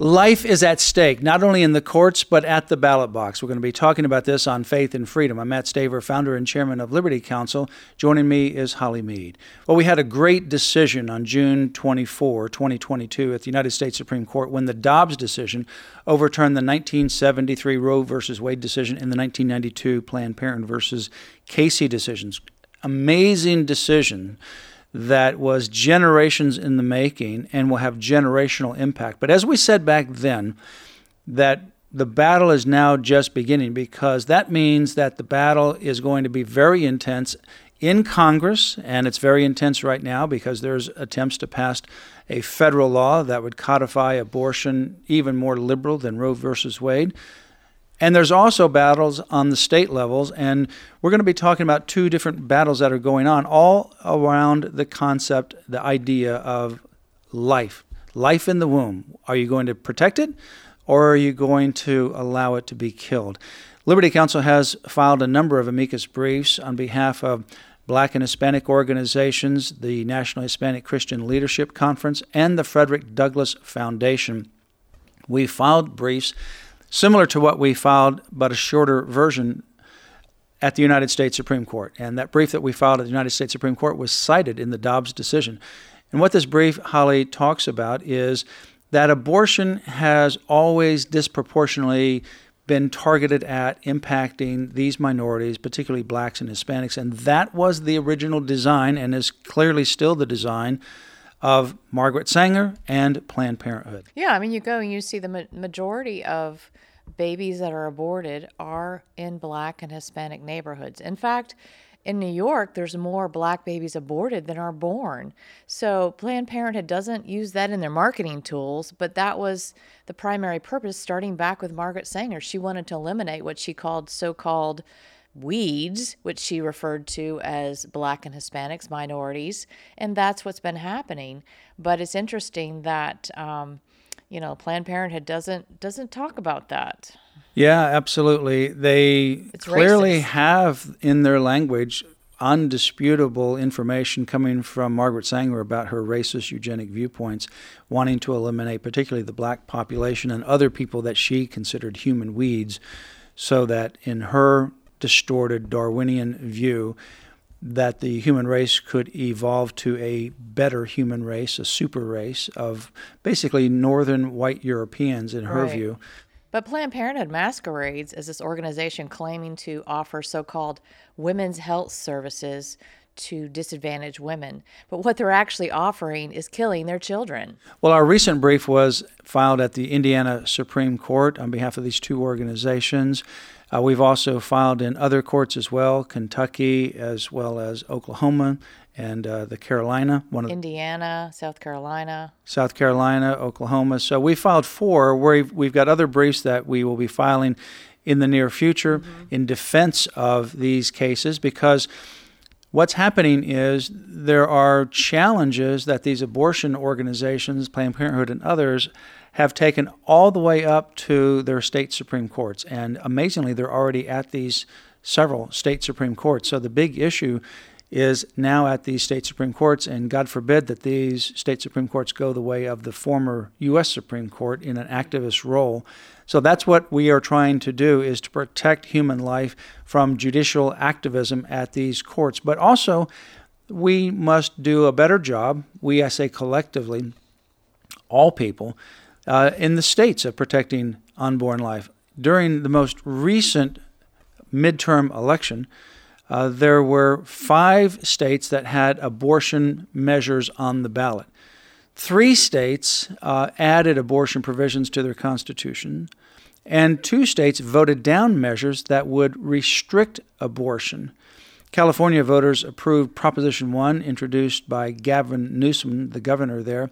Life is at stake, not only in the courts, but at the ballot box. We're going to be talking about this on Faith and Freedom. I'm Mat Staver, founder and chairman of Liberty Counsel. Joining me is Holly Meade. Well, we had a great decision on June 24, 2022, at the United States Supreme Court when the Dobbs decision overturned the 1973 Roe v. Wade decision and the 1992 Planned Parenthood versus Casey decisions. Amazing decision that was generations in the making and will have generational impact. But as we said back then, that the battle is now just beginning because that means that the battle is going to be very intense in Congress, and it's very intense right now because there's attempts to pass a federal law that would codify abortion even more liberal than Roe versus Wade. And there's also battles on the state levels, and we're going to be talking about two different battles that are going on, all around the concept, the idea of life. Life in the womb. Are you going to protect it, or are you going to allow it to be killed? Liberty Counsel has filed a number of amicus briefs on behalf of Black and Hispanic organizations, the National Hispanic Christian Leadership Conference, and the Frederick Douglass Foundation. We filed briefs similar to what we filed, but a shorter version at the United States Supreme Court. And that brief that we filed at the United States Supreme Court was cited in the Dobbs decision. And what this brief, Holly, talks about is that abortion has always disproportionately been targeted at impacting these minorities, particularly blacks and Hispanics. And that was the original design and is clearly still the design of Margaret Sanger and Planned Parenthood. Yeah, I mean, you go and you see the ma- majority of babies that are aborted are in black and Hispanic neighborhoods. In fact, in New York, there's more black babies aborted than are born. So Planned Parenthood doesn't use that in their marketing tools, but that was the primary purpose starting back with Margaret Sanger. She wanted to eliminate what she called so called weeds, which she referred to as black and Hispanics, minorities, and that's what's been happening. But it's interesting that um, you know Planned Parenthood doesn't doesn't talk about that. Yeah, absolutely. They It's clearly racist. have in their language undisputable information coming from Margaret Sanger about her racist eugenic viewpoints, wanting to eliminate particularly the black population and other people that she considered human weeds, so that in her distorted Darwinian view, that the human race could evolve to a better human race, a super race of basically northern white Europeans, in her Right. view. But Planned Parenthood masquerades as this organization claiming to offer so called women's health services to disadvantage women. But what they're actually offering is killing their children. Well, our recent brief was filed at the Indiana Supreme Court on behalf of these two organizations. Uh, we've also filed in other courts as well, Kentucky as well as Oklahoma and uh, the Carolina, one of Indiana, South Carolina. South Carolina, Oklahoma. So we filed four. We've, we've got other briefs that we will be filing in the near future in defense of these cases because what's happening is there are challenges that these abortion organizations, Planned Parenthood and others, have taken all the way up to their state Supreme Courts. And amazingly, they're already at these several state Supreme Courts. So the big issue is now at these state Supreme Courts, and God forbid that these state Supreme Courts go the way of the former U.S. Supreme Court in an activist role. So that's what we are trying to do is to protect human life from judicial activism at these courts. But also, we must do a better job, we, I say collectively, all people, uh, in the states of protecting unborn life. During the most recent midterm election, uh, there were five states that had abortion measures on the ballot. Three states uh, added abortion provisions to their constitution, and two states voted down measures that would restrict abortion. California voters approved Proposition 1, introduced by Gavin Newsom, the governor there,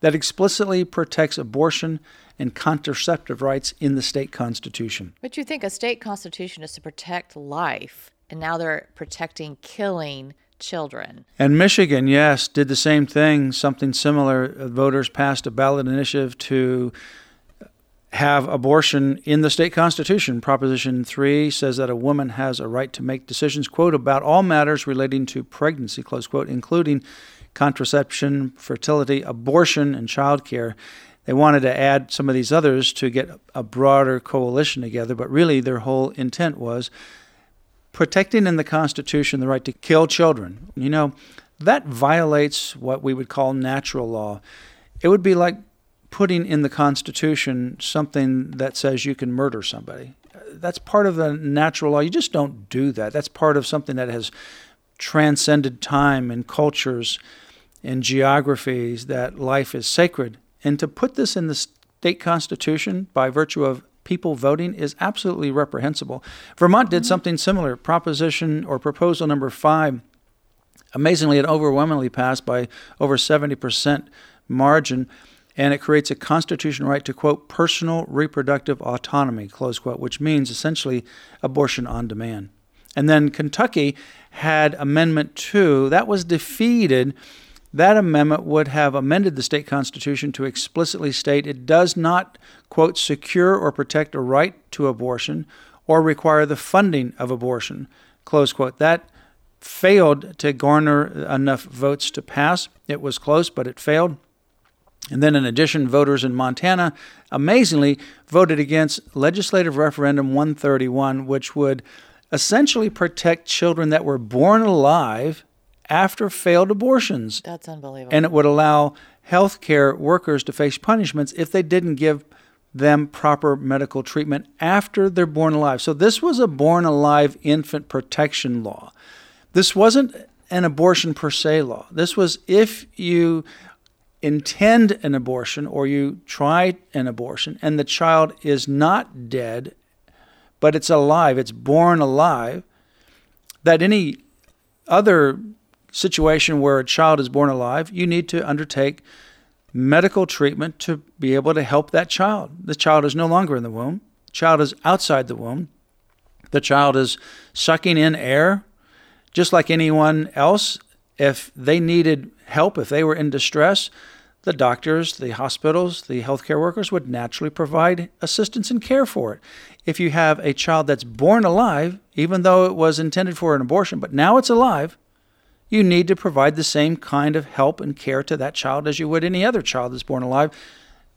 that explicitly protects abortion and contraceptive rights in the state constitution. But you think a state constitution is to protect life, and now they're protecting killing children. And Michigan, yes, did the same thing, something similar. Voters passed a ballot initiative to have abortion in the state constitution. Proposition 3 says that a woman has a right to make decisions, quote, about all matters relating to pregnancy, close quote, including contraception, fertility, abortion, and child care. They wanted to add some of these others to get a broader coalition together, but really their whole intent was protecting in the Constitution the right to kill children. You know, that violates what we would call natural law. It would be like putting in the Constitution something that says you can murder somebody. That's part of the natural law. You just don't do that. That's part of something that has transcended time and cultures and geographies that life is sacred. And to put this in the state constitution by virtue of people voting is absolutely reprehensible. Vermont did mm-hmm. something similar. Proposition or proposal number five, amazingly, it overwhelmingly passed by over 70% margin and it creates a constitutional right to quote personal reproductive autonomy close quote which means essentially abortion on demand. And then kentucky had amendment 2 that was defeated. That amendment would have amended the state constitution to explicitly state it does not quote secure or protect a right to abortion or require the funding of abortion close quote. That failed to garner enough votes to pass. It was close but it failed and then, in addition, voters in Montana amazingly voted against legislative referendum 131, which would essentially protect children that were born alive after failed abortions. That's unbelievable. And it would allow healthcare workers to face punishments if they didn't give them proper medical treatment after they're born alive. So, this was a born alive infant protection law. This wasn't an abortion per se law. This was if you intend an abortion or you try an abortion and the child is not dead, but it's alive, it's born alive, that any other situation where a child is born alive, you need to undertake medical treatment to be able to help that child. The child is no longer in the womb, the child is outside the womb. The child is sucking in air just like anyone else. If they needed help, if they were in distress, the doctors, the hospitals, the healthcare workers would naturally provide assistance and care for it. If you have a child that's born alive, even though it was intended for an abortion, but now it's alive, you need to provide the same kind of help and care to that child as you would any other child that's born alive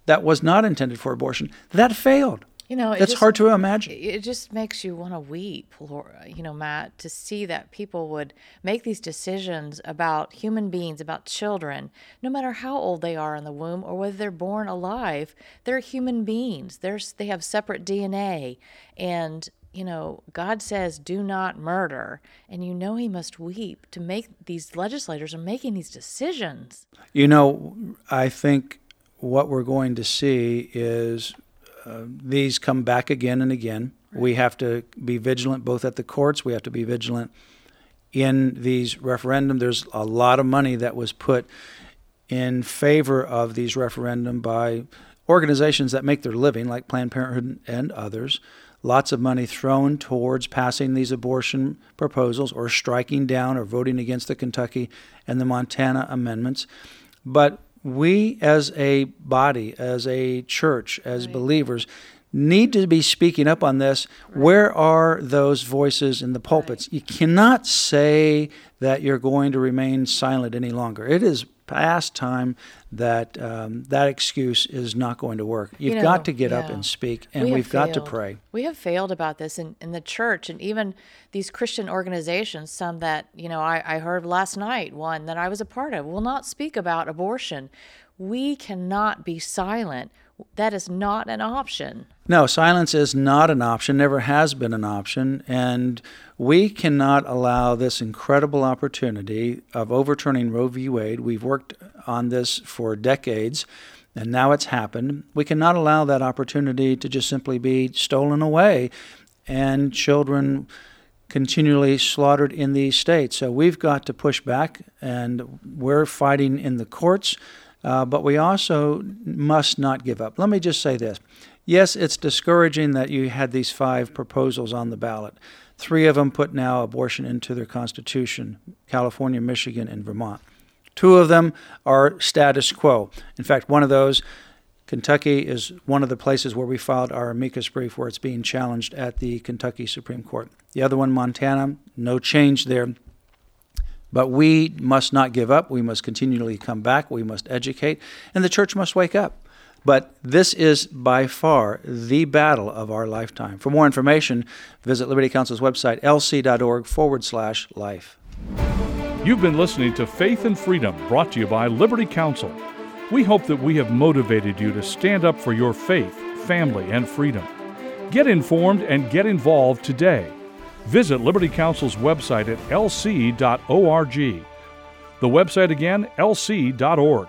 that was not intended for abortion. That failed. You know, it's hard to imagine. It just makes you want to weep, Laura, you know, Matt, to see that people would make these decisions about human beings, about children, no matter how old they are in the womb or whether they're born alive. They're human beings. They're, they have separate DNA. And, you know, God says, do not murder. And you know he must weep to make these legislators are making these decisions. You know, I think what we're going to see is uh, these come back again and again. Right. We have to be vigilant both at the courts, we have to be vigilant in these referendum. There's a lot of money that was put in favor of these referendum by organizations that make their living, like Planned Parenthood and others. Lots of money thrown towards passing these abortion proposals or striking down or voting against the Kentucky and the Montana amendments. But we as a body, as a church, as right. believers, need to be speaking up on this. Right. Where are those voices in the pulpits? Right. You cannot say that you're going to remain silent any longer. It is past time that um, that excuse is not going to work. You've you know, got to get yeah. up and speak, and we have got to pray. We have failed about this in, in the church, and even these Christian organizations. Some that you know, I, I heard last night one that I was a part of will not speak about abortion. We cannot be silent that is not an option. No, silence is not an option, never has been an option. And we cannot allow this incredible opportunity of overturning Roe v. Wade. We've worked on this for decades, and now it's happened. We cannot allow that opportunity to just simply be stolen away and children continually slaughtered in these states. So we've got to push back, and we're fighting in the courts uh, but we also must not give up. Let me just say this. Yes, it's discouraging that you had these five proposals on the ballot. Three of them put now abortion into their constitution California, Michigan, and Vermont. Two of them are status quo. In fact, one of those, Kentucky, is one of the places where we filed our amicus brief where it's being challenged at the Kentucky Supreme Court. The other one, Montana, no change there. But we must not give up. We must continually come back. We must educate. And the church must wake up. But this is by far the battle of our lifetime. For more information, visit Liberty Counsel's website, lc.org forward slash life. You've been listening to Faith and Freedom, brought to you by Liberty Counsel. We hope that we have motivated you to stand up for your faith, family, and freedom. Get informed and get involved today. Visit Liberty Counsel's website at lc.org. The website again, lc.org.